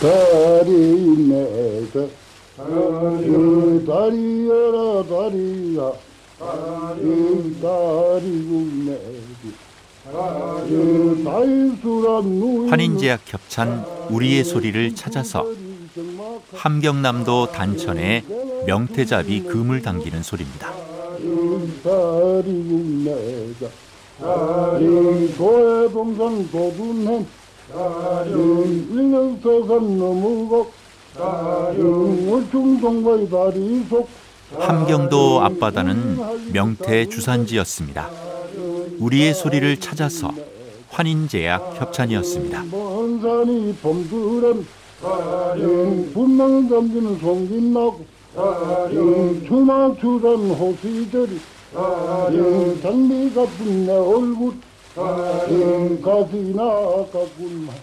다리 내가 다리 다리여라 다리야. 다리 다리고 내기. 다이수란 누이 환인제약 협찬 우리의 소리를 찾아서 함경남도 단천에 명태잡이 금을 당기는 소리입니다. 다리고 내가 다리 도해 동산 도둔 다리 속 함경도 앞바다는 명태 주산지였습니다. 우리의 소리를 찾아서 환인제약 협찬이었습니다. 먼 산이 봄들은 분명 잠기는 송긴나고 추마추란 호수들이 장미 같은 내 얼굴 가시 나가군만